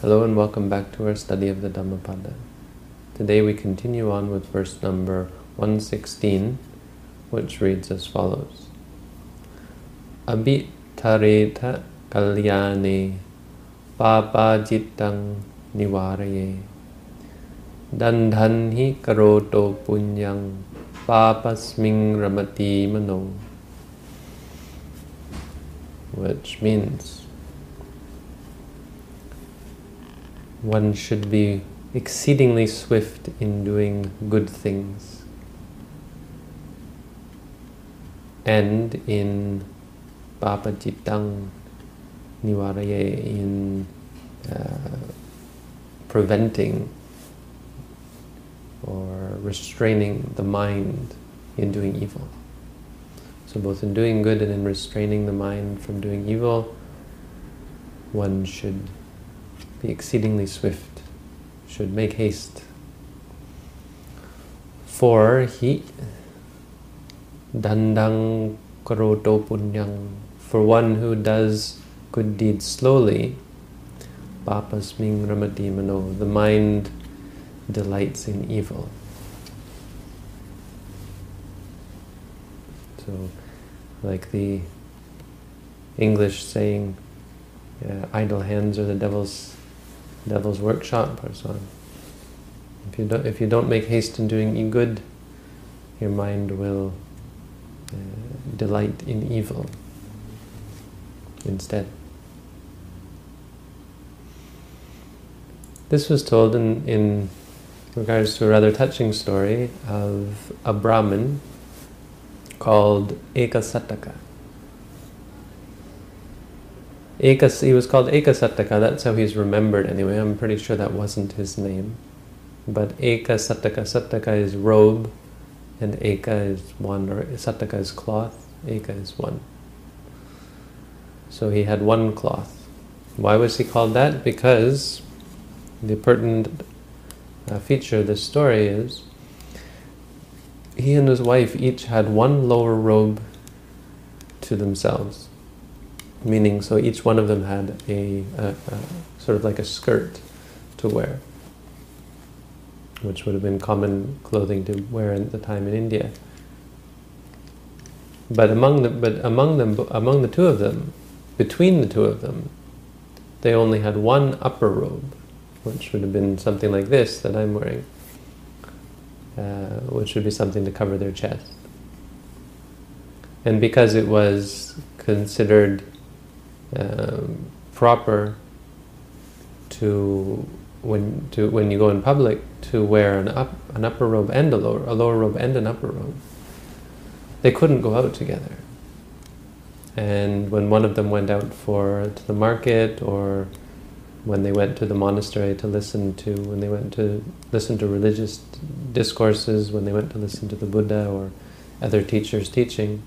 Hello and welcome back to our study of the Dhammapada. Today we continue on with verse number 116, which reads as follows. Abhitareta kalyane papajitang nivaraye dandhanhi karoto punyang papasming ramati mano which means one should be exceedingly swift in doing good things and in papajitang nivaraye in uh, preventing or restraining the mind in doing evil. So both in doing good and in restraining the mind from doing evil, one should be exceedingly swift, should make haste. For he dandang karoto punyang, for one who does good deeds slowly, papasming ramati mano, the mind delights in evil. So like the English saying, uh, "Idle hands are the devil's devil's workshop," or so on. If you don't, if you don't make haste in doing good, your mind will uh, delight in evil instead. This was told in, in regards to a rather touching story of a Brahmin called Ekasataka. Ekas, he was called Ekasataka, that's how he's remembered anyway. I'm pretty sure that wasn't his name. But Ekasataka, Sataka is robe, and Eka is one, or Sataka is cloth, Eka is one. So he had one cloth. Why was he called that? Because the pertinent uh, feature of this story is he and his wife each had one lower robe to themselves. Meaning, so each one of them had a, a, a, sort of like a skirt to wear, which would have been common clothing to wear at the time in India. But among the but among them among the two of them, between the two of them, they only had one upper robe, which would have been something like this that I'm wearing uh, which would be something to cover their chest. And because it was considered um, proper to when to when you go in public to wear an up an upper robe and a lower a lower robe and an upper robe, they couldn't go out together. And when one of them went out for to the market or when they went to the monastery to listen to, when they went to listen to religious discourses, when they went to listen to the Buddha or other teachers teaching,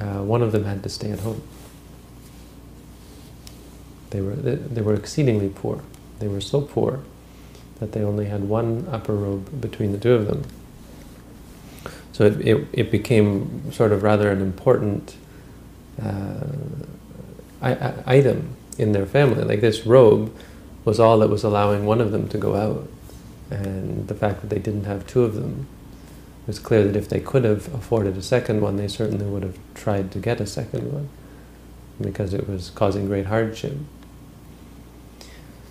uh, one of them had to stay at home. They were they, they were exceedingly poor. They were so poor that they only had one upper robe between the two of them. So it, it, it became sort of rather an important uh, item in their family. Like this robe was all that was allowing one of them to go out. And the fact that they didn't have two of them it was clear that if they could have afforded a second one, they certainly would have tried to get a second one because it was causing great hardship.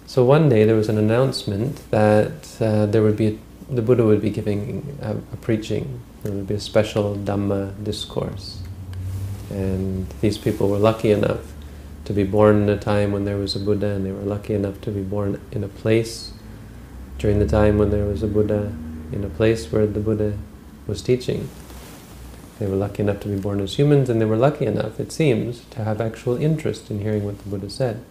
So one day there was an announcement that uh, there would be a, the Buddha would be giving a, a preaching. There would be a special Dhamma discourse. And these people were lucky enough to be born in a time when there was a Buddha, and they were lucky enough to be born in a place during the time when there was a Buddha, in a place where the Buddha was teaching. They were lucky enough to be born as humans, and they were lucky enough, it seems, to have actual interest in hearing what the Buddha said.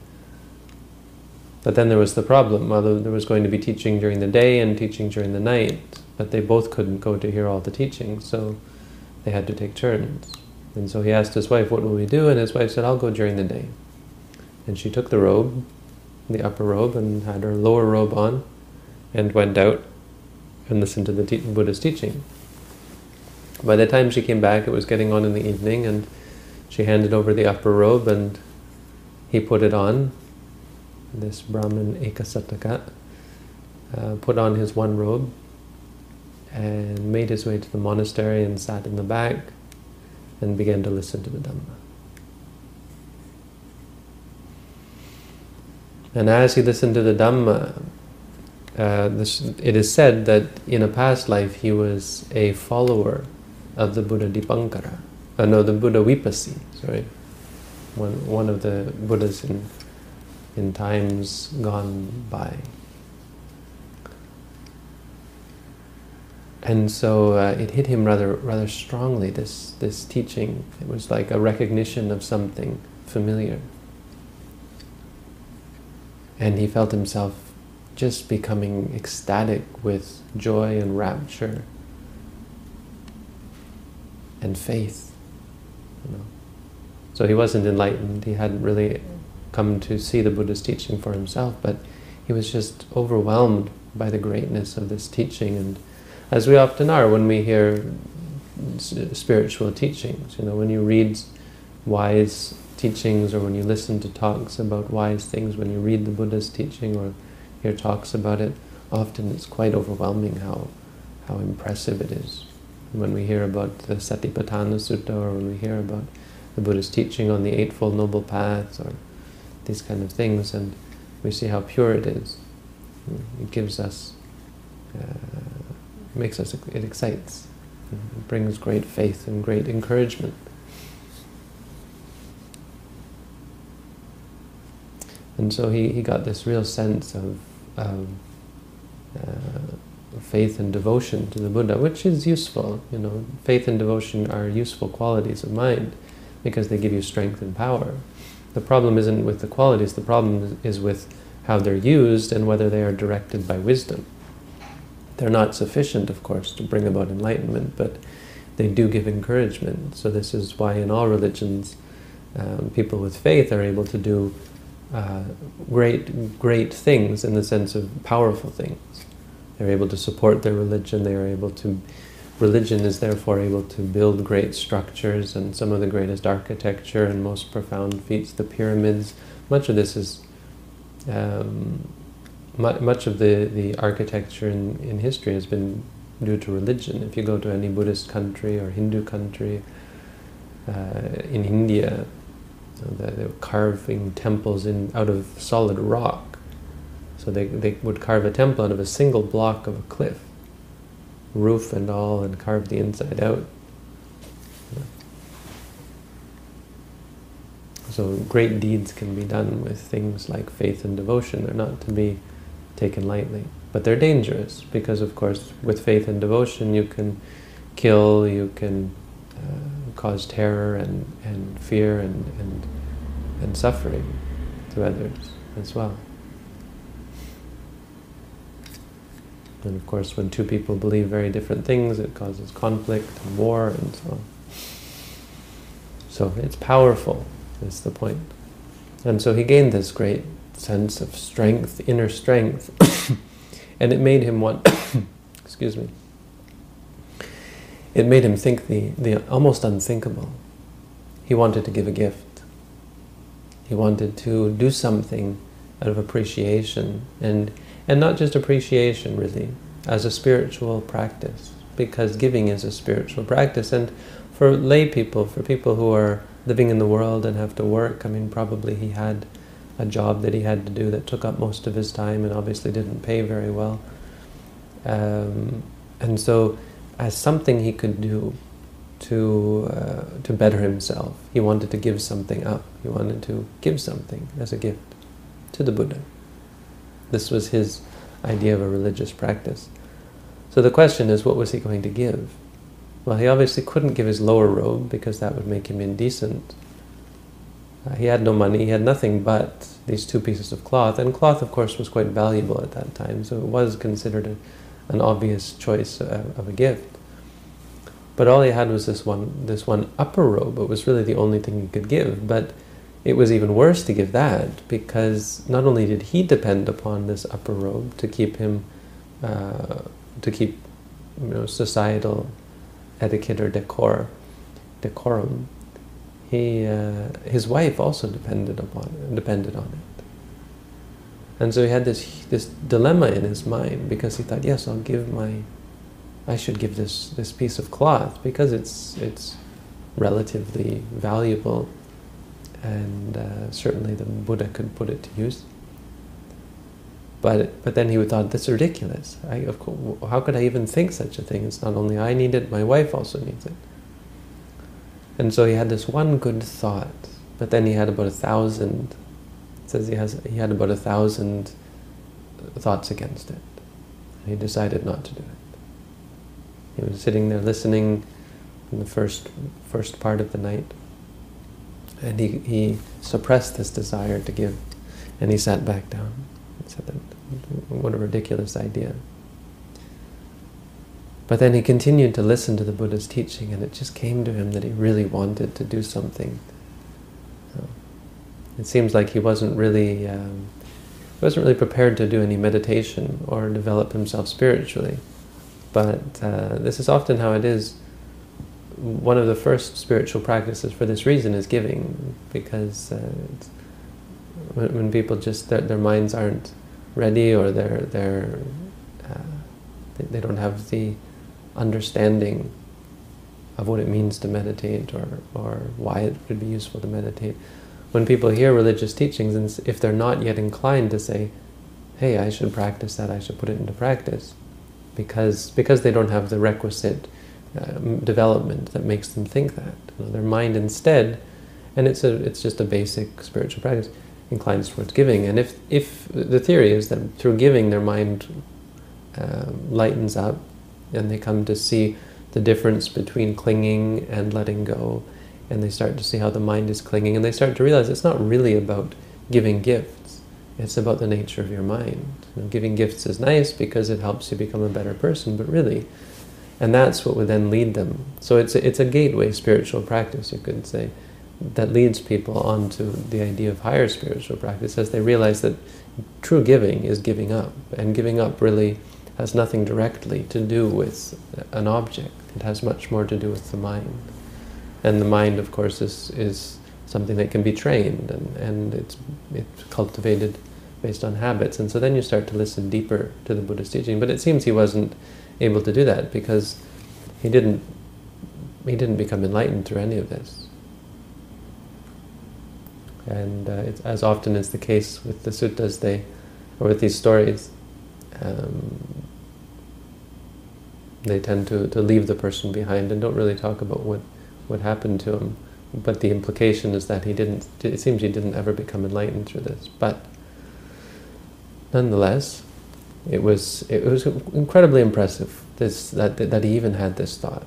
But then there was the problem, although there was going to be teaching during the day and teaching during the night, but they both couldn't go to hear all the teaching, so they had to take turns. And so he asked his wife, what will we do? And his wife said, I'll go during the day. And she took the robe, the upper robe, and had her lower robe on, and went out and listened to the te Buddha's teaching. By the time she came back, it was getting on in the evening, and she handed over the upper robe, and he put it on, this Brahmin Ekasataka, uh, put on his one robe and made his way to the monastery and sat in the back and began to listen to the Dhamma. And as he listened to the Dhamma, uh, this, it is said that in a past life he was a follower of the Buddha Dipankara. Uh, no, the Buddha Vipassi, sorry. One, one of the Buddhas in, in times gone by. And so uh, it hit him rather rather strongly, this, this teaching. It was like a recognition of something familiar. And he felt himself just becoming ecstatic with joy and rapture and faith. You know. So he wasn't enlightened, he hadn't really come to see the Buddha's teaching for himself, but he was just overwhelmed by the greatness of this teaching and as we often are when we hear spiritual teachings. You know, when you read wise teachings or when you listen to talks about wise things, when you read the Buddha's teaching or hear talks about it, often it's quite overwhelming how, how impressive it is. When we hear about the Satipatthana Sutta or when we hear about the Buddha's teaching on the Eightfold Noble Path or these kind of things and we see how pure it is. It gives us uh, makes us, it excites. It brings great faith and great encouragement. And so he, he got this real sense of um, uh, faith and devotion to the Buddha, which is useful. You know, faith and devotion are useful qualities of mind because they give you strength and power. The problem isn't with the qualities, the problem is with how they're used and whether they are directed by wisdom. They're not sufficient, of course, to bring about enlightenment, but they do give encouragement. So this is why in all religions, um, people with faith are able to do uh, great, great things in the sense of powerful things. They're able to support their religion. They are able to. Religion is therefore able to build great structures and some of the greatest architecture and most profound feats, the pyramids. Much of this is um, much of the, the architecture in, in history has been due to religion. If you go to any Buddhist country or Hindu country, uh, in India, they're carving temples in out of solid rock. So they, they would carve a temple out of a single block of a cliff, roof and all, and carve the inside out. So great deeds can be done with things like faith and devotion. They're not to be taken lightly. But they're dangerous because, of course, with faith and devotion, you can kill, you can uh, cause terror and, and fear and, and, and suffering to others as well. And of course, when two people believe very different things, it causes conflict and war and so on. So it's powerful, is the point. And so he gained this great sense of strength, inner strength, and it made him want, excuse me, it made him think the, the almost unthinkable. He wanted to give a gift. He wanted to do something out of appreciation, and, and not just appreciation really, as a spiritual practice, because giving is a spiritual practice. And for lay people, for people who are living in the world and have to work, I mean, probably he had a job that he had to do that took up most of his time and obviously didn't pay very well. Um, and so, as something he could do to uh, to better himself, he wanted to give something up. He wanted to give something as a gift to the Buddha. This was his idea of a religious practice. So the question is, what was he going to give? Well, he obviously couldn't give his lower robe because that would make him indecent. Uh, he had no money, he had nothing but these two pieces of cloth, and cloth, of course, was quite valuable at that time, so it was considered a, an obvious choice uh, of a gift. But all he had was this one, this one upper robe. It was really the only thing he could give. But it was even worse to give that because not only did he depend upon this upper robe to keep him, uh, to keep, you know, societal etiquette or decor, decorum, he, uh, his wife also depended upon it, depended on it. And so he had this this dilemma in his mind because he thought, yes, I'll give my, I should give this this piece of cloth because it's it's relatively valuable, and uh, certainly the Buddha could put it to use. But but then he would thought that's ridiculous. I, course, how could I even think such a thing? It's not only I need it, my wife also needs it. And so he had this one good thought, but then he had about a thousand. It says he has he had about a thousand thoughts against it. He decided not to do it. He was sitting there listening in the first first part of the night, and he he suppressed this desire to give, and he sat back down. He said that what a ridiculous idea. But then he continued to listen to the Buddha's teaching, and it just came to him that he really wanted to do something. It seems like he wasn't really um, wasn't really prepared to do any meditation or develop himself spiritually. But uh, this is often how it is. One of the first spiritual practices for this reason is giving, because uh, when, when, people just their, their minds aren't ready or they're they're uh, they, they don't have the understanding of what it means to meditate or, or why it would be useful to meditate. When people hear religious teachings, and if they're not yet inclined to say, hey, I should practice that, I should put it into practice, because, because they don't have the requisite um, development that makes them think that. You know, their mind instead, and it's, a, it's just a basic spiritual practice, inclines towards giving. And if, if the theory is that through giving their mind uh, lightens up, and they come to see the difference between clinging and letting go, and they start to see how the mind is clinging, and they start to realize it's not really about giving gifts, it's about the nature of your mind. You know, giving gifts is nice because it helps you become a better person, but really, and that's what would then lead them. So it's a, it's a gateway spiritual practice, you could say, that leads people onto the idea of higher spiritual practice as they realize that true giving is giving up, and giving up really has nothing directly to do with an object. It has much more to do with the mind. And the mind, of course, is, is something that can be trained and, and it's, it's cultivated based on habits. And so then you start to listen deeper to the Buddha's teaching. But it seems he wasn't able to do that because he didn't, he didn't become enlightened through any of this. And uh, as often is the case with the suttas, they, or with these stories, um, they tend to, to leave the person behind and don't really talk about what, what happened to him. But the implication is that he didn't, it seems he didn't ever become enlightened through this. But nonetheless, it was, it was incredibly impressive this, that, that he even had this thought.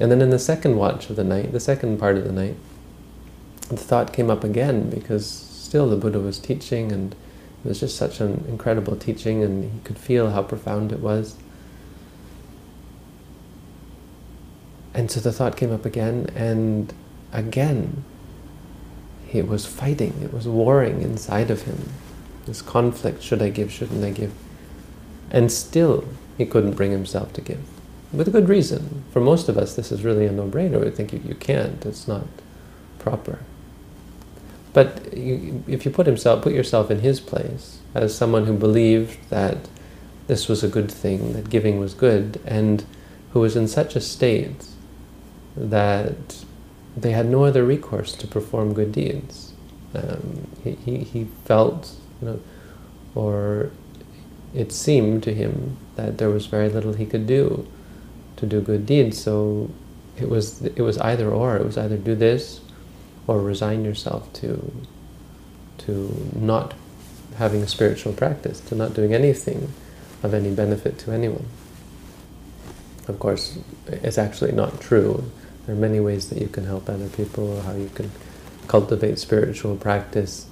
And then in the second watch of the night, the second part of the night, the thought came up again because still the Buddha was teaching and it was just such an incredible teaching and he could feel how profound it was. And so the thought came up again, and again, he was fighting, it was warring inside of him. This conflict, should I give, shouldn't I give? And still, he couldn't bring himself to give. With a good reason. For most of us, this is really a no-brainer. We think you, you can't, it's not proper. But you, if you put himself, put yourself in his place, as someone who believed that this was a good thing, that giving was good, and who was in such a state that they had no other recourse to perform good deeds. Um, he, he, he felt, you know, or it seemed to him that there was very little he could do to do good deeds. So it was it was either or. It was either do this or resign yourself to to not having a spiritual practice, to not doing anything of any benefit to anyone. Of course, it's actually not true. There are many ways that you can help other people, or how you can cultivate spiritual practice,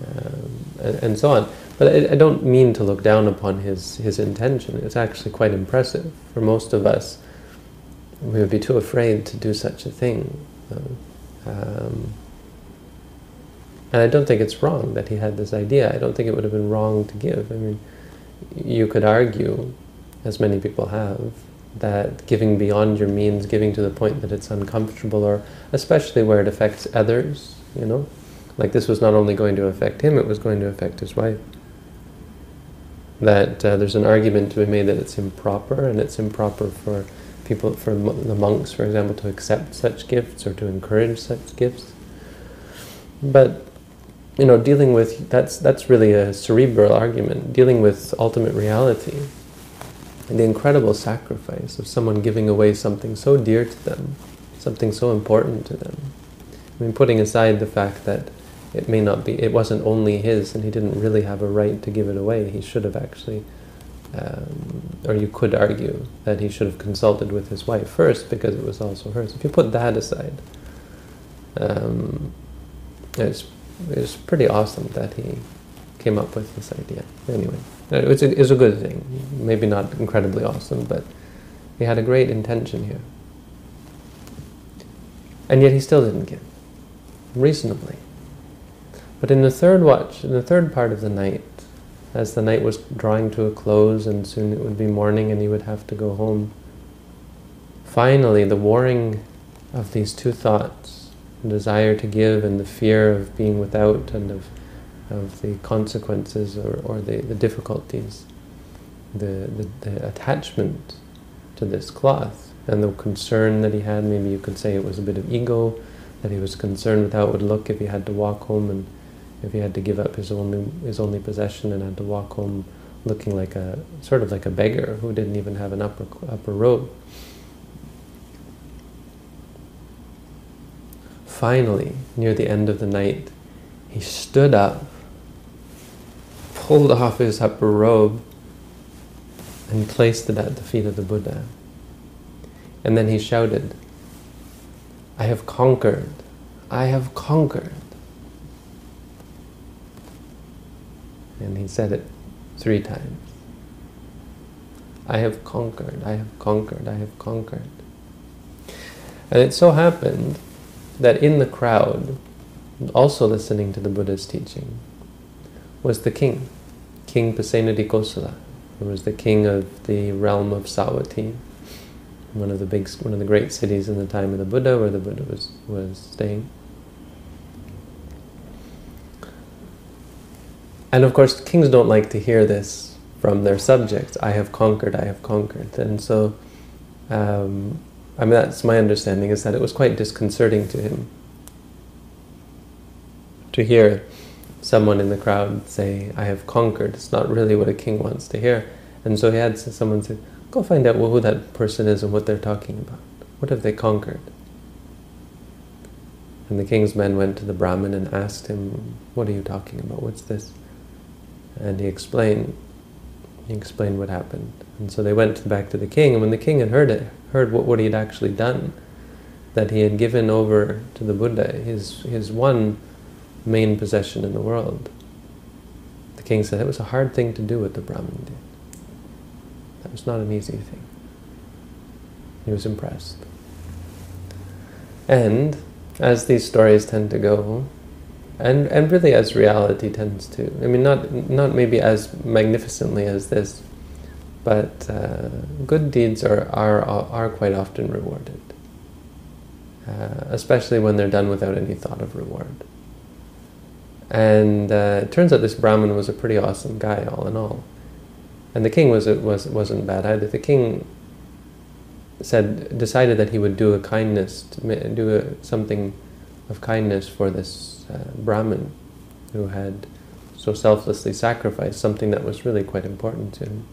and, and, so on. But I, I, don't mean to look down upon his, his intention. It's actually quite impressive. For most of us, we would be too afraid to do such a thing. Um, and I don't think it's wrong that he had this idea. I don't think it would have been wrong to give. I mean, you could argue, as many people have, that giving beyond your means, giving to the point that it's uncomfortable, or especially where it affects others, you know? Like this was not only going to affect him, it was going to affect his wife. that uh, there's an argument to be made that it's improper, and it's improper for people, for the monks, for example, to accept such gifts or to encourage such gifts. But you know, dealing with that's that's really a cerebral argument. Dealing with ultimate reality, and the incredible sacrifice of someone giving away something so dear to them, something so important to them. I mean, putting aside the fact that it may not be, it wasn't only his, and he didn't really have a right to give it away. He should have actually, um, or you could argue that he should have consulted with his wife first because it was also hers. If you put that aside, um, it's it's pretty awesome that he came up with this idea. Anyway, it's a, it was a good thing. Maybe not incredibly awesome, but he had a great intention here. And yet he still didn't give reasonably. But in the third watch, in the third part of the night, as the night was drawing to a close and soon it would be morning and he would have to go home, finally the warring of these two thoughts, the desire to give and the fear of being without and of, of the consequences or, or the, the difficulties, the, the, the attachment to this cloth and the concern that he had, maybe you could say it was a bit of ego, that he was concerned with how it would look if he had to walk home and if he had to give up his only his only possession and had to walk home looking like a sort of like a beggar who didn't even have an upper upper robe. Finally, near the end of the night, he stood up, pulled off his upper robe, and placed it at the feet of the Buddha. And then he shouted, I have conquered, I have conquered. And he said it three times. I have conquered, I have conquered, I have conquered. And it so happened that in the crowd, also listening to the Buddha's teaching, was the king, King Pasenadi Kosala, who was the king of the realm of Savatthi, one of the big, one of the great cities in the time of the Buddha, where the Buddha was was staying. And of course, kings don't like to hear this from their subjects. I have conquered, I have conquered. And so, um, I mean, that's my understanding, is that it was quite disconcerting to him to hear someone in the crowd say, I have conquered. It's not really what a king wants to hear. And so he had someone say, go find out who that person is and what they're talking about. What have they conquered? And the king's men went to the Brahmin and asked him, what are you talking about? What's this? And he explained he explained what happened. And so they went back to the king, and when the king had heard it, heard what, what he had actually done, that he had given over to the Buddha his his one main possession in the world. The king said it was a hard thing to do what the Brahmin did. That was not an easy thing. He was impressed. And as these stories tend to go, and and really as reality tends to. I mean, not not maybe as magnificently as this, but uh, good deeds are are are quite often rewarded, uh, especially when they're done without any thought of reward. And uh, it turns out this Brahmin was a pretty awesome guy, all in all, and the king was was wasn't bad either. The king said decided that he would do a kindness, do a, something of kindness for this uh, Brahmin who had so selflessly sacrificed something that was really quite important to him.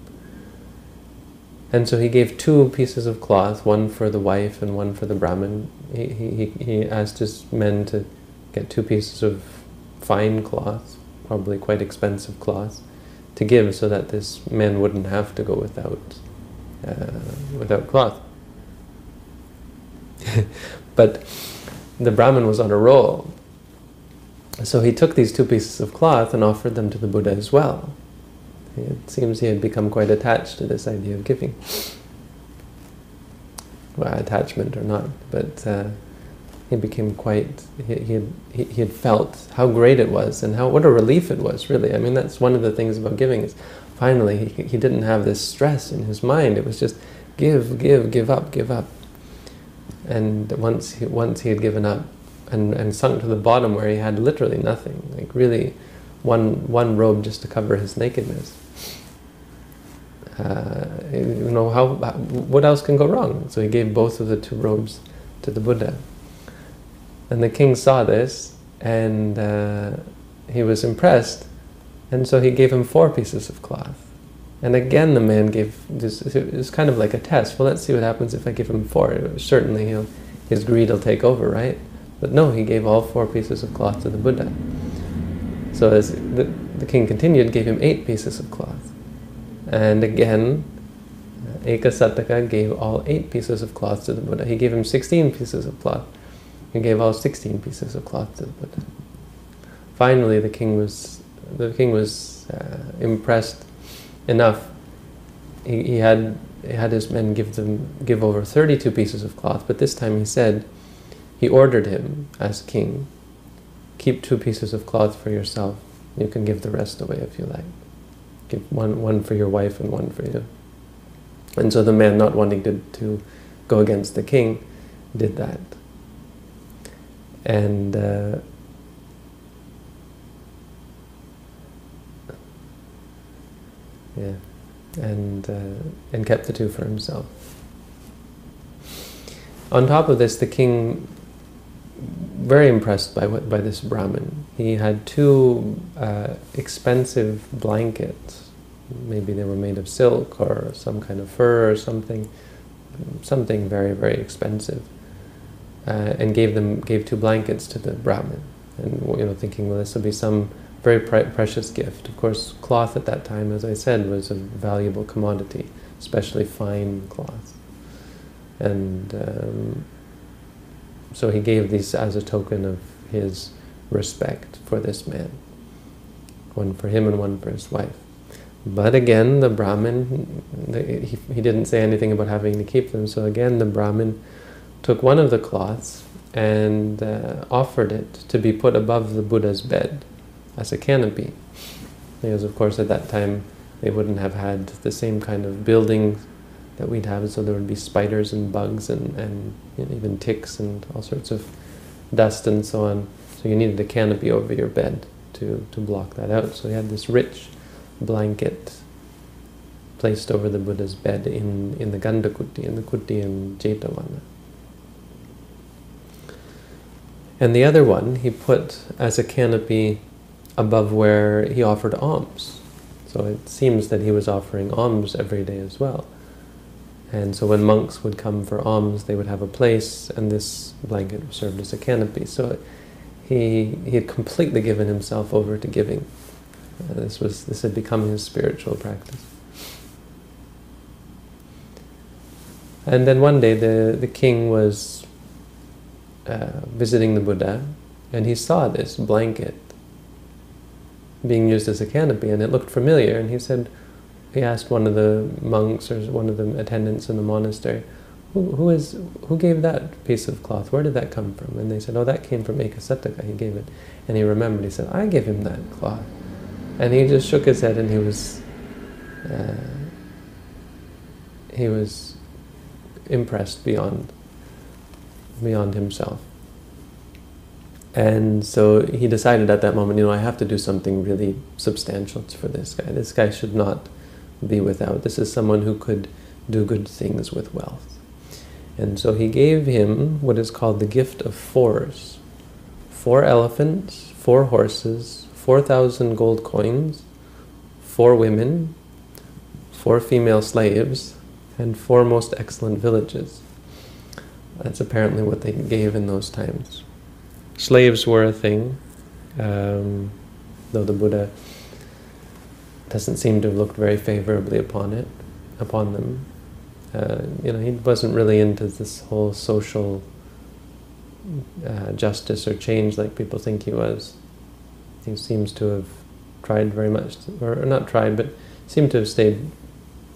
And so he gave two pieces of cloth, one for the wife and one for the Brahmin. He, he, he asked his men to get two pieces of fine cloth, probably quite expensive cloth, to give so that this man wouldn't have to go without, uh, without cloth. but the Brahmin was on a roll. So he took these two pieces of cloth and offered them to the Buddha as well. It seems he had become quite attached to this idea of giving. Well, attachment or not, but uh, he became quite, he, he, had, he, he had felt how great it was and how what a relief it was, really. I mean, that's one of the things about giving is finally he, he didn't have this stress in his mind. It was just give, give, give up, give up. And once he, once he had given up, and, and sunk to the bottom where he had literally nothing, like really one, one robe just to cover his nakedness. uh, you know, how, what else can go wrong? So he gave both of the two robes to the Buddha. And the king saw this, and uh, he was impressed, and so he gave him four pieces of cloth. And again, the man gave this. It was kind of like a test. Well, let's see what happens if I give him four. Certainly, he'll, his greed will take over, right? But no, he gave all four pieces of cloth to the Buddha. So as the, the king continued, gave him eight pieces of cloth. And again, Ekasataka gave all eight pieces of cloth to the Buddha. He gave him 16 pieces of cloth. He gave all 16 pieces of cloth to the Buddha. Finally, the king was the king was uh, impressed enough. He, he had he had his men give them give over 32 pieces of cloth, but this time he said, he ordered him as king, keep two pieces of cloth for yourself. You can give the rest away if you like. Give one one for your wife and one for you. And so the man, not wanting to, to go against the king, did that. And uh, yeah, and uh, and kept the two for himself. On top of this, the king, very impressed by what by this Brahmin, he had two uh, expensive blankets. Maybe they were made of silk or some kind of fur or something, something very, very expensive, uh, and gave them gave two blankets to the Brahmin, and you know, thinking, well, this will be some very pre precious gift. Of course, cloth at that time, as I said, was a valuable commodity, especially fine cloth, and um, so he gave these as a token of his respect for this man, one for him and one for his wife. But again, the Brahmin, the, he, he didn't say anything about having to keep them, so again the Brahmin took one of the cloths and uh, offered it to be put above the Buddha's bed as a canopy. Because of course at that time they wouldn't have had the same kind of building that we'd have, so there would be spiders and bugs and, and you know, even ticks and all sorts of dust and so on. So you needed a canopy over your bed to, to block that out. So he had this rich blanket placed over the Buddha's bed in, in the Gandhakuti, in the Kuti in Jetavana. And the other one he put as a canopy above where he offered alms. So it seems that he was offering alms every day as well. And so when monks would come for alms, they would have a place, and this blanket served as a canopy. So he, he had completely given himself over to giving. Uh, this was this had become his spiritual practice. And then one day the, the king was uh, visiting the Buddha and he saw this blanket being used as a canopy and it looked familiar and he said, he asked one of the monks or one of the attendants in the monastery, who, who, is, who gave that piece of cloth? Where did that come from? And they said, oh, that came from Ekasataka, he gave it. And he remembered, he said, I gave him that cloth. And he just shook his head and he was, uh, he was impressed beyond, beyond himself. And so he decided at that moment, you know, I have to do something really substantial for this guy. This guy should not be without. This is someone who could do good things with wealth. And so he gave him what is called the gift of fours. Four elephants, four horses, 4,000 gold coins, four women, four female slaves, and four most excellent villages. That's apparently what they gave in those times. Slaves were a thing, um, though the Buddha doesn't seem to have looked very favorably upon it, upon them. Uh, you know, he wasn't really into this whole social uh, justice or change like people think he was he seems to have tried very much, to, or not tried, but seemed to have stayed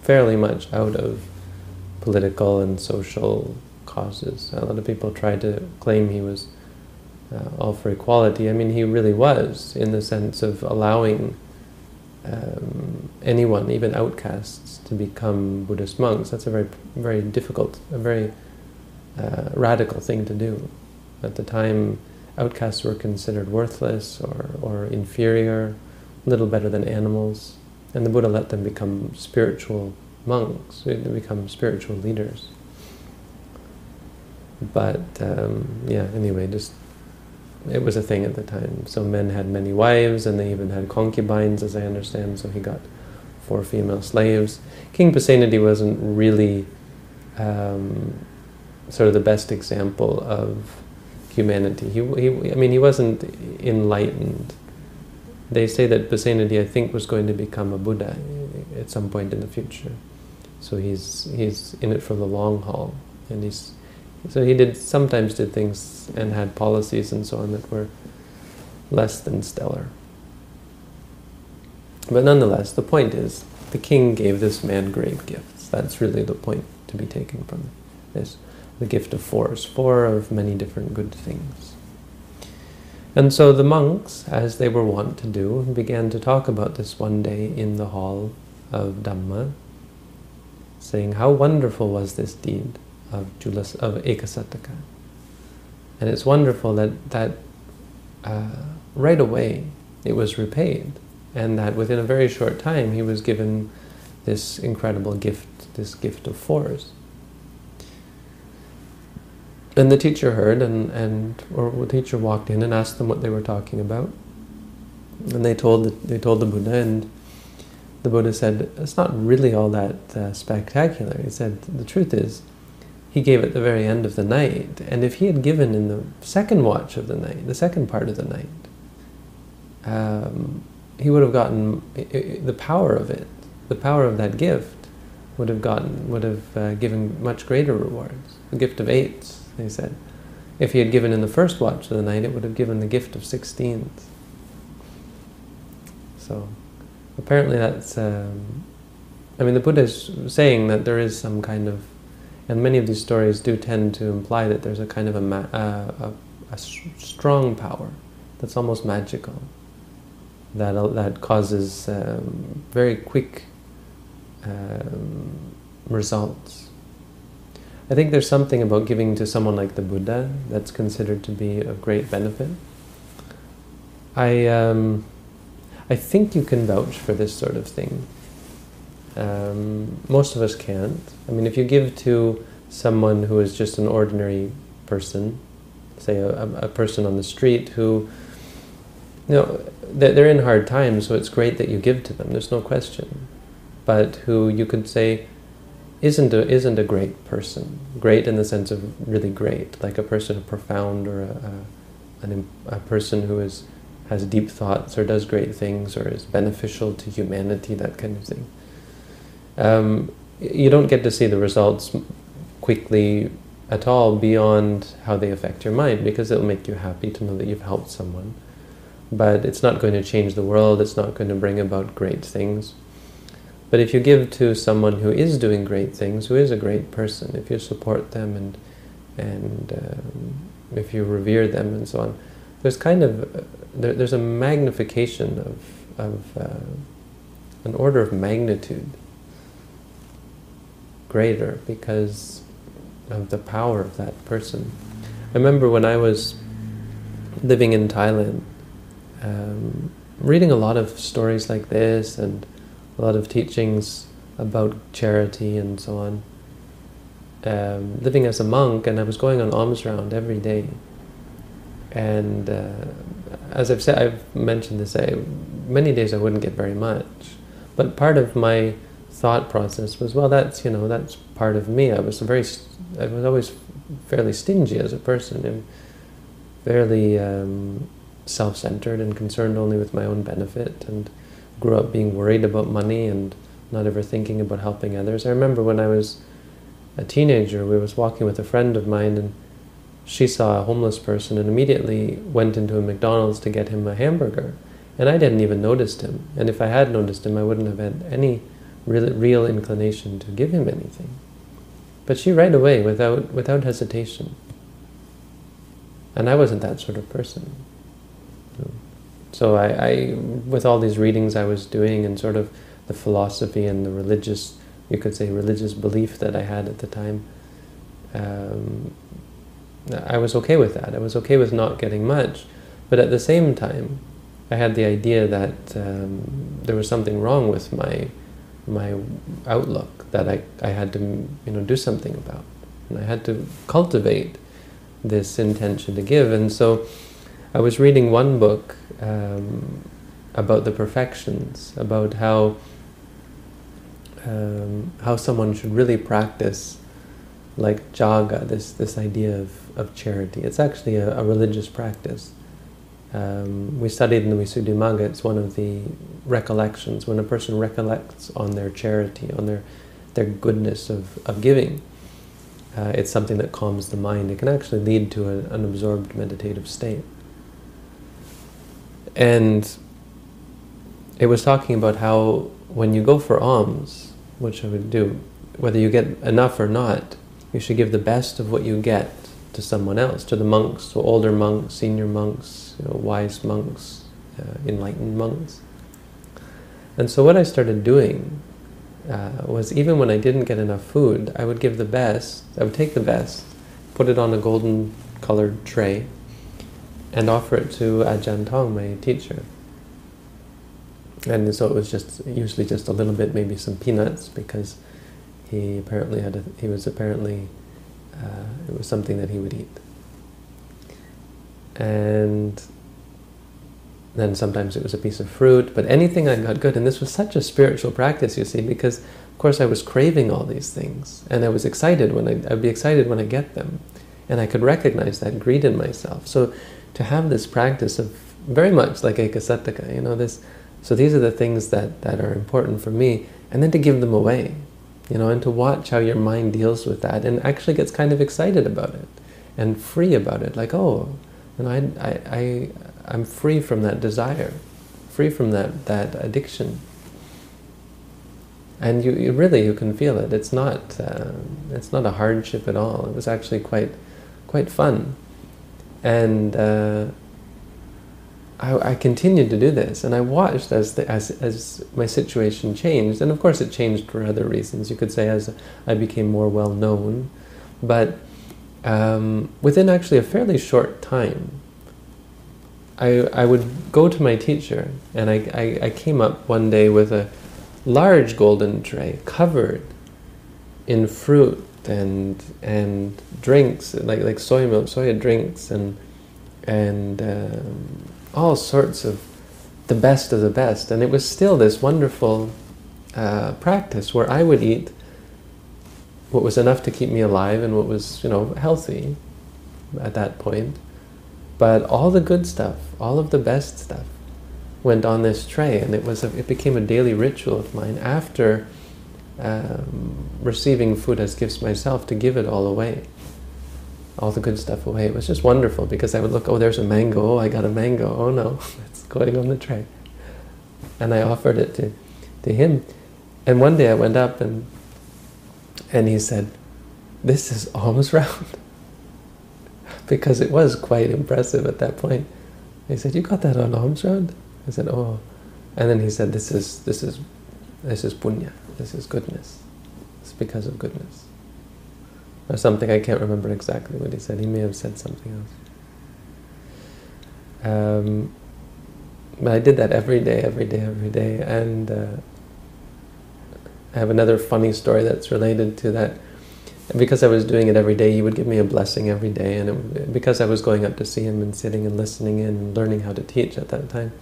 fairly much out of political and social causes. A lot of people tried to claim he was uh, all for equality. I mean, he really was, in the sense of allowing um, anyone, even outcasts, to become Buddhist monks. That's a very, very difficult, a very uh, radical thing to do. At the time, outcasts were considered worthless or, or inferior, little better than animals. And the Buddha let them become spiritual monks, they become spiritual leaders. But um, yeah, anyway, just it was a thing at the time. So men had many wives, and they even had concubines, as I understand. So he got four female slaves. King Pasenadi wasn't really um, sort of the best example of humanity. He, he, I mean, he wasn't enlightened. They say that Pasenadi, I think, was going to become a Buddha at some point in the future. So he's he's in it for the long haul, and he's so he did sometimes did things and had policies and so on that were less than stellar. But nonetheless, the point is, the king gave this man great gifts. That's really the point to be taken from this. The gift of fours, four of many different good things. And so the monks, as they were wont to do, began to talk about this one day in the hall of Dhamma, saying how wonderful was this deed of, Julas, of Ekasataka. And it's wonderful that, that uh, right away it was repaid, and that within a very short time he was given this incredible gift, this gift of fours. And the teacher heard, and, and or the teacher walked in and asked them what they were talking about. And they told the, they told the Buddha, and the Buddha said, "It's not really all that uh, spectacular." He said, "The truth is, he gave at the very end of the night. And if he had given in the second watch of the night, the second part of the night, um, he would have gotten the power of it, the power of that gift would have gotten, would have uh, given much greater rewards. The gift of eights, they said. If he had given in the first watch of the night, it would have given the gift of sixteens. So, apparently that's, um, I mean, the Buddha is saying that there is some kind of and many of these stories do tend to imply that there's a kind of a, uh, a, a strong power that's almost magical, that, uh, that causes um, very quick um, results. I think there's something about giving to someone like the Buddha that's considered to be of great benefit. I, um, I think you can vouch for this sort of thing. Um, most of us can't. I mean, if you give to someone who is just an ordinary person, say a, a person on the street who, you know, they're in hard times, so it's great that you give to them, there's no question. But who you could say isn't a, isn't a great person. Great in the sense of really great, like a person of profound or a, a, an, a person who is, has deep thoughts or does great things or is beneficial to humanity, that kind of thing um, you don't get to see the results quickly at all beyond how they affect your mind because it'll make you happy to know that you've helped someone. But it's not going to change the world, it's not going to bring about great things. But if you give to someone who is doing great things, who is a great person, if you support them and and um, if you revere them and so on, there's kind of uh, there, there's a magnification of of uh, an order of magnitude greater because of the power of that person. I remember when I was living in Thailand, um, reading a lot of stories like this and a lot of teachings about charity and so on. Um, living as a monk, and I was going on alms round every day. And uh, as I've said, I've mentioned this. I, many days I wouldn't get very much, but part of my thought process was, well, that's you know that's part of me. I was very, I was always fairly stingy as a person, and fairly um, self-centered and concerned only with my own benefit, and grew up being worried about money and not ever thinking about helping others. I remember when I was a teenager, we was walking with a friend of mine, and she saw a homeless person and immediately went into a McDonald's to get him a hamburger. And I didn't even notice him. And if I had noticed him, I wouldn't have had any real, real inclination to give him anything. But she right away, without, without hesitation. And I wasn't that sort of person. So I, I, with all these readings I was doing and sort of the philosophy and the religious, you could say religious belief that I had at the time, um, I was okay with that. I was okay with not getting much. But at the same time, I had the idea that um, there was something wrong with my my outlook that I, I had to you know do something about. And I had to cultivate this intention to give. And so I was reading one book um, about the perfections, about how um, how someone should really practice like caga, this, this idea of, of charity. It's actually a, a religious practice. Um, we studied in the Visuddhimagga, it's one of the recollections, when a person recollects on their charity, on their, their goodness of, of giving, uh, it's something that calms the mind. It can actually lead to a, an absorbed meditative state. And it was talking about how when you go for alms, which I would do, whether you get enough or not, you should give the best of what you get to someone else, to the monks, to older monks, senior monks, you know, wise monks, uh, enlightened monks. And so what I started doing uh, was even when I didn't get enough food, I would give the best, I would take the best, put it on a golden colored tray, and offer it to Ajahn Tong, my teacher. And so it was just, usually just a little bit, maybe some peanuts, because he apparently had, a, he was apparently, uh, it was something that he would eat. And then sometimes it was a piece of fruit, but anything I got good. And this was such a spiritual practice, you see, because of course I was craving all these things, and I was excited when I, I'd be excited when I get them, and I could recognize that greed in myself. So to have this practice of very much like Ekasataka, you know, this. So these are the things that that are important for me, and then to give them away, you know, and to watch how your mind deals with that, and actually gets kind of excited about it, and free about it, like oh, know, I I. I I'm free from that desire, free from that, that addiction. And you, you really, you can feel it. It's not, uh, it's not a hardship at all. It was actually quite, quite fun. And uh, I, I, continued to do this, and I watched as, the, as, as my situation changed. And of course it changed for other reasons. You could say as I became more well-known. But um, within actually a fairly short time, I, I would go to my teacher, and I, I, I came up one day with a large golden tray covered in fruit and and drinks like like soy milk, soya drinks, and and um, all sorts of the best of the best. And it was still this wonderful uh, practice where I would eat what was enough to keep me alive and what was you know healthy at that point. But all the good stuff, all of the best stuff, went on this tray, and it was a, it became a daily ritual of mine after um, receiving food as gifts myself to give it all away, all the good stuff away. It was just wonderful because I would look, oh, there's a mango. Oh, I got a mango. Oh no, it's going on the tray, and I offered it to to him. And one day I went up and and he said, "This is almost round." because it was quite impressive at that point. He said, "You got that on alms round?" I said, "Oh," and then he said, "This is this is this is punya. This is goodness. It's because of goodness." Or something I can't remember exactly what he said. He may have said something else. Um, but I did that every day, every day, every day, and uh, I have another funny story that's related to that and because I was doing it every day, he would give me a blessing every day. And it, because I was going up to see him and sitting and listening and learning how to teach at that time,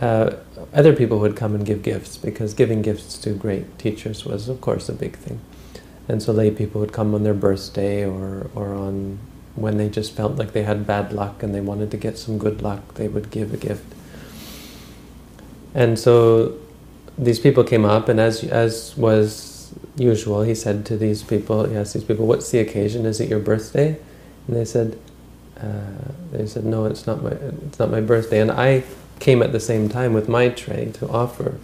uh, other people would come and give gifts because giving gifts to great teachers was, of course, a big thing. And so lay people would come on their birthday or, or on when they just felt like they had bad luck and they wanted to get some good luck, they would give a gift. And so these people came up, and as as was usual, he said to these people, he asked these people, what's the occasion? Is it your birthday? And they said, uh, they said, no, it's not my, it's not my birthday. And I came at the same time with my tray to offer,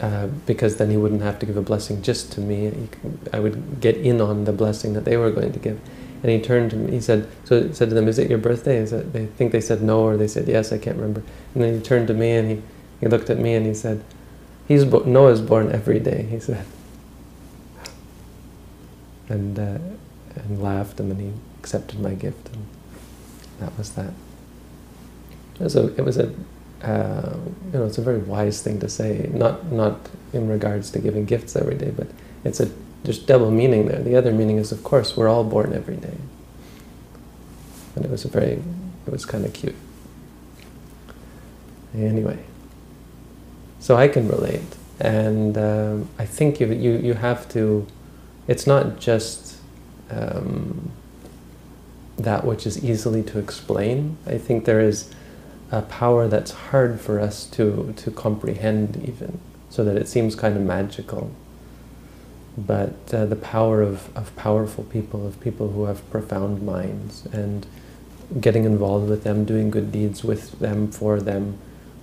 uh, because then he wouldn't have to give a blessing just to me. I would get in on the blessing that they were going to give. And he turned to me, he said, so he said to them, is it your birthday? Is it, they think they said no, or they said yes, I can't remember. And then he turned to me and he, he looked at me and he said, He's Noah's born every day, he said and uh, and laughed, and then he accepted my gift, and that was that. It was a it was a, uh, you know, it's a very wise thing to say. Not not in regards to giving gifts every day, but it's a there's double meaning there. The other meaning is, of course, we're all born every day, and it was a very, it was kind of cute. Anyway, so I can relate, and um, I think you you you have to. It's not just. Um, that which is easily to explain. I think there is a power that's hard for us to, to comprehend even, so that it seems kind of magical. But uh, the power of, of powerful people, of people who have profound minds, and getting involved with them, doing good deeds with them, for them,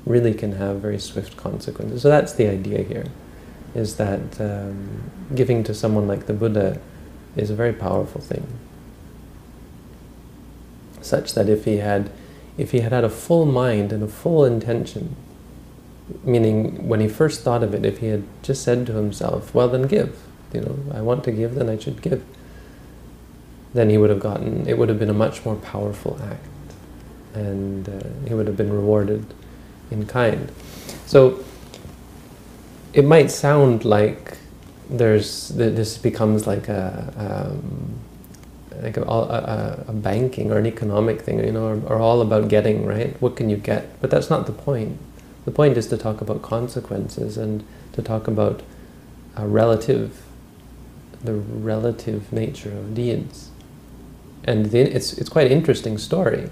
really can have very swift consequences. So that's the idea here, is that um, giving to someone like the Buddha is a very powerful thing such that if he had if he had had a full mind and a full intention, meaning when he first thought of it, if he had just said to himself, well then give, you know, I want to give, then I should give, then he would have gotten, it would have been a much more powerful act and uh, he would have been rewarded in kind. So it might sound like there's, this becomes like a, um, like a, a, a, banking or an economic thing, you know, are, all about getting, right? What can you get? But that's not the point. The point is to talk about consequences and to talk about a relative, the relative nature of deeds. And the, it's, it's quite an interesting story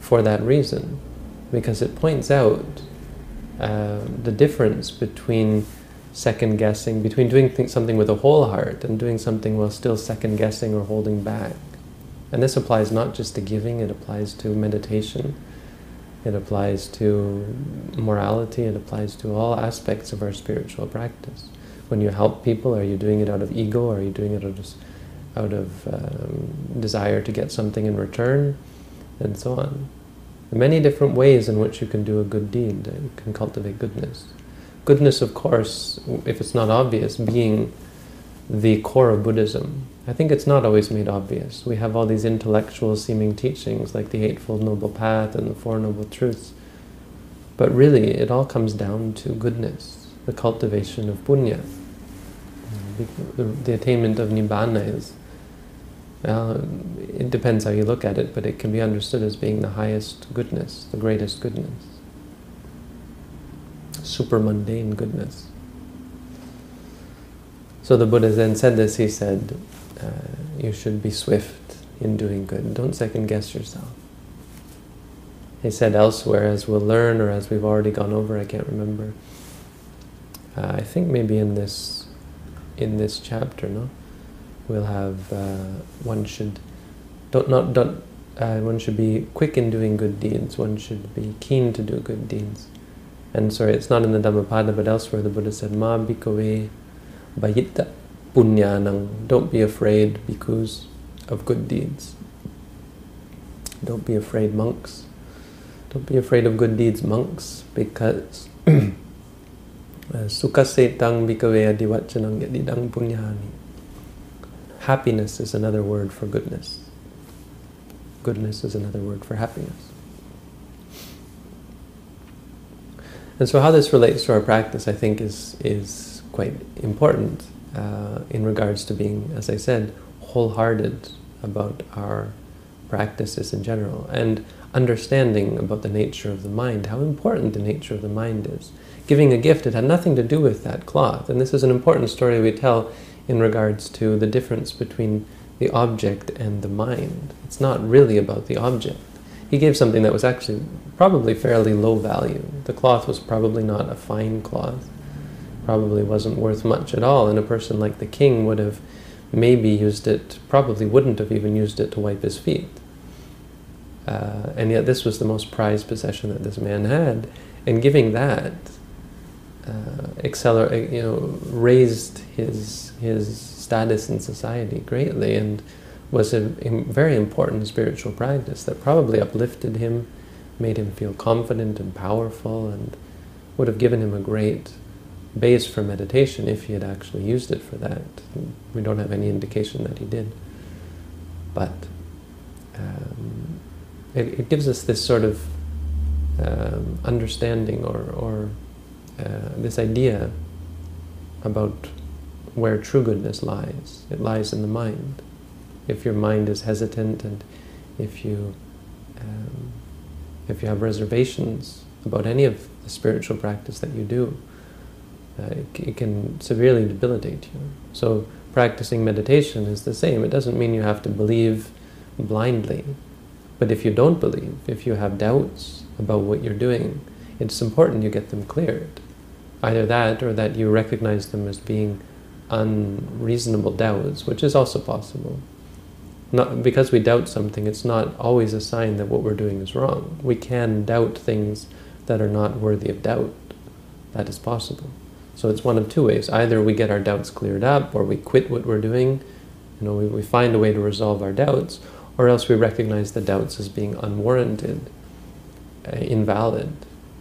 for that reason, because it points out uh, the difference between second guessing, between doing something with a whole heart and doing something while still second guessing or holding back. And this applies not just to giving, it applies to meditation, it applies to morality, it applies to all aspects of our spiritual practice. When you help people, are you doing it out of ego, are you doing it out of, out of um, desire to get something in return, and so on. Many different ways in which you can do a good deed, you can cultivate goodness. Goodness, of course, if it's not obvious, being the core of Buddhism. I think it's not always made obvious. We have all these intellectual seeming teachings like the Eightfold Noble Path and the Four Noble Truths. But really, it all comes down to goodness, the cultivation of punya. The, the attainment of nibbana is, uh, it depends how you look at it, but it can be understood as being the highest goodness, the greatest goodness super mundane goodness. So the Buddha then said this, he said, uh, you should be swift in doing good. Don't second guess yourself. He said elsewhere, as we'll learn or as we've already gone over, I can't remember. Uh, I think maybe in this in this chapter, no, we'll have uh, one should don't not don't uh, one should be quick in doing good deeds. One should be keen to do good deeds. And sorry, it's not in the Dhammapada, but elsewhere the Buddha said, Ma bhikkhave bhayitta punyanang. Don't be afraid because of good deeds. Don't be afraid, monks. Don't be afraid of good deeds, monks, because sukasetang bhikkhave adhivacanang yadidang punyani. Happiness is another word for goodness. Goodness is another word for happiness. And so how this relates to our practice, I think, is, is quite important uh, in regards to being, as I said, wholehearted about our practices in general and understanding about the nature of the mind, how important the nature of the mind is. Giving a gift, it had nothing to do with that cloth. And this is an important story we tell in regards to the difference between the object and the mind. It's not really about the object he gave something that was actually probably fairly low value. The cloth was probably not a fine cloth, probably wasn't worth much at all, and a person like the king would have maybe used it, probably wouldn't have even used it to wipe his feet. Uh, and yet this was the most prized possession that this man had, and giving that accelerate, you know, raised his his status in society greatly, and was a, a, very important spiritual practice that probably uplifted him, made him feel confident and powerful, and would have given him a great base for meditation if he had actually used it for that. We don't have any indication that he did. But um, it, it gives us this sort of um, understanding or, or uh, this idea about where true goodness lies. It lies in the mind. If your mind is hesitant and if you um, if you have reservations about any of the spiritual practice that you do, uh, it, it, can severely debilitate you. So practicing meditation is the same. It doesn't mean you have to believe blindly. But if you don't believe, if you have doubts about what you're doing, it's important you get them cleared. Either that or that you recognize them as being unreasonable doubts, which is also possible. Not because we doubt something, it's not always a sign that what we're doing is wrong. We can doubt things that are not worthy of doubt. That is possible. So it's one of two ways. Either we get our doubts cleared up, or we quit what we're doing, you know, we, we find a way to resolve our doubts, or else we recognize the doubts as being unwarranted, uh, invalid,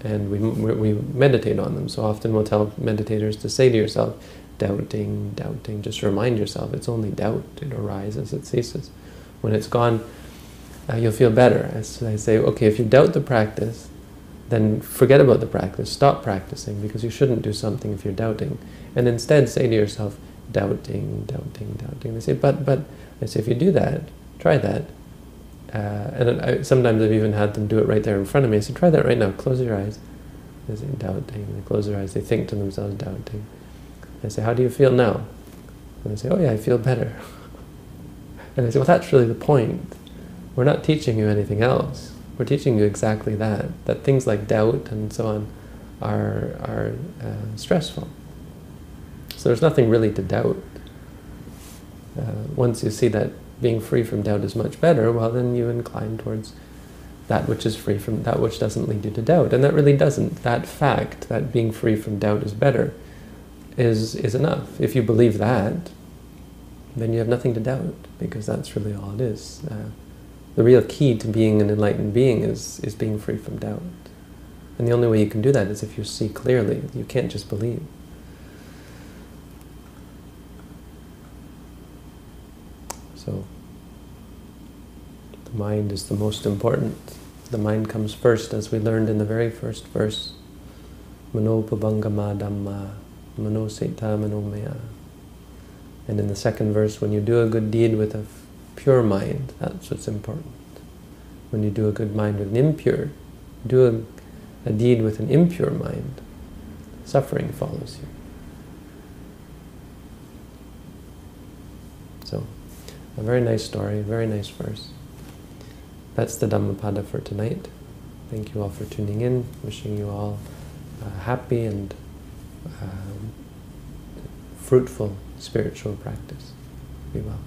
and we, we meditate on them. So often we'll tell meditators to say to yourself, doubting, doubting, just remind yourself it's only doubt, it arises, it ceases. When it's gone, uh, you'll feel better. As I say, okay, if you doubt the practice, then forget about the practice, stop practicing, because you shouldn't do something if you're doubting. And instead say to yourself, doubting, doubting, doubting. They say, but, but, I say, if you do that, try that. Uh, and I, sometimes I've even had them do it right there in front of me. I say, try that right now, close your eyes. They say, doubting. They close their eyes, they think to themselves, doubting. I say, how do you feel now? And they say, oh yeah, I feel better. and I say, well, that's really the point. We're not teaching you anything else. We're teaching you exactly that, that things like doubt and so on are, are uh, stressful. So there's nothing really to doubt. Uh, once you see that being free from doubt is much better, well then you incline towards that which is free from that which doesn't lead you to doubt. And that really doesn't. That fact, that being free from doubt is better, is, is enough. If you believe that, then you have nothing to doubt, because that's really all it is. Uh, the real key to being an enlightened being is, is being free from doubt. And the only way you can do that is if you see clearly. You can't just believe. So, the mind is the most important. The mind comes first, as we learned in the very first verse. Manopubbangama dhamma, manosettha manomaya. And in the second verse, when you do a good deed with a pure mind, that's what's important. When you do a good mind with an impure, do a, a deed with an impure mind, suffering follows you. So, a very nice story, very nice verse. That's the Dhammapada for tonight. Thank you all for tuning in. Wishing you all a happy and um, fruitful spiritual practice. Be well.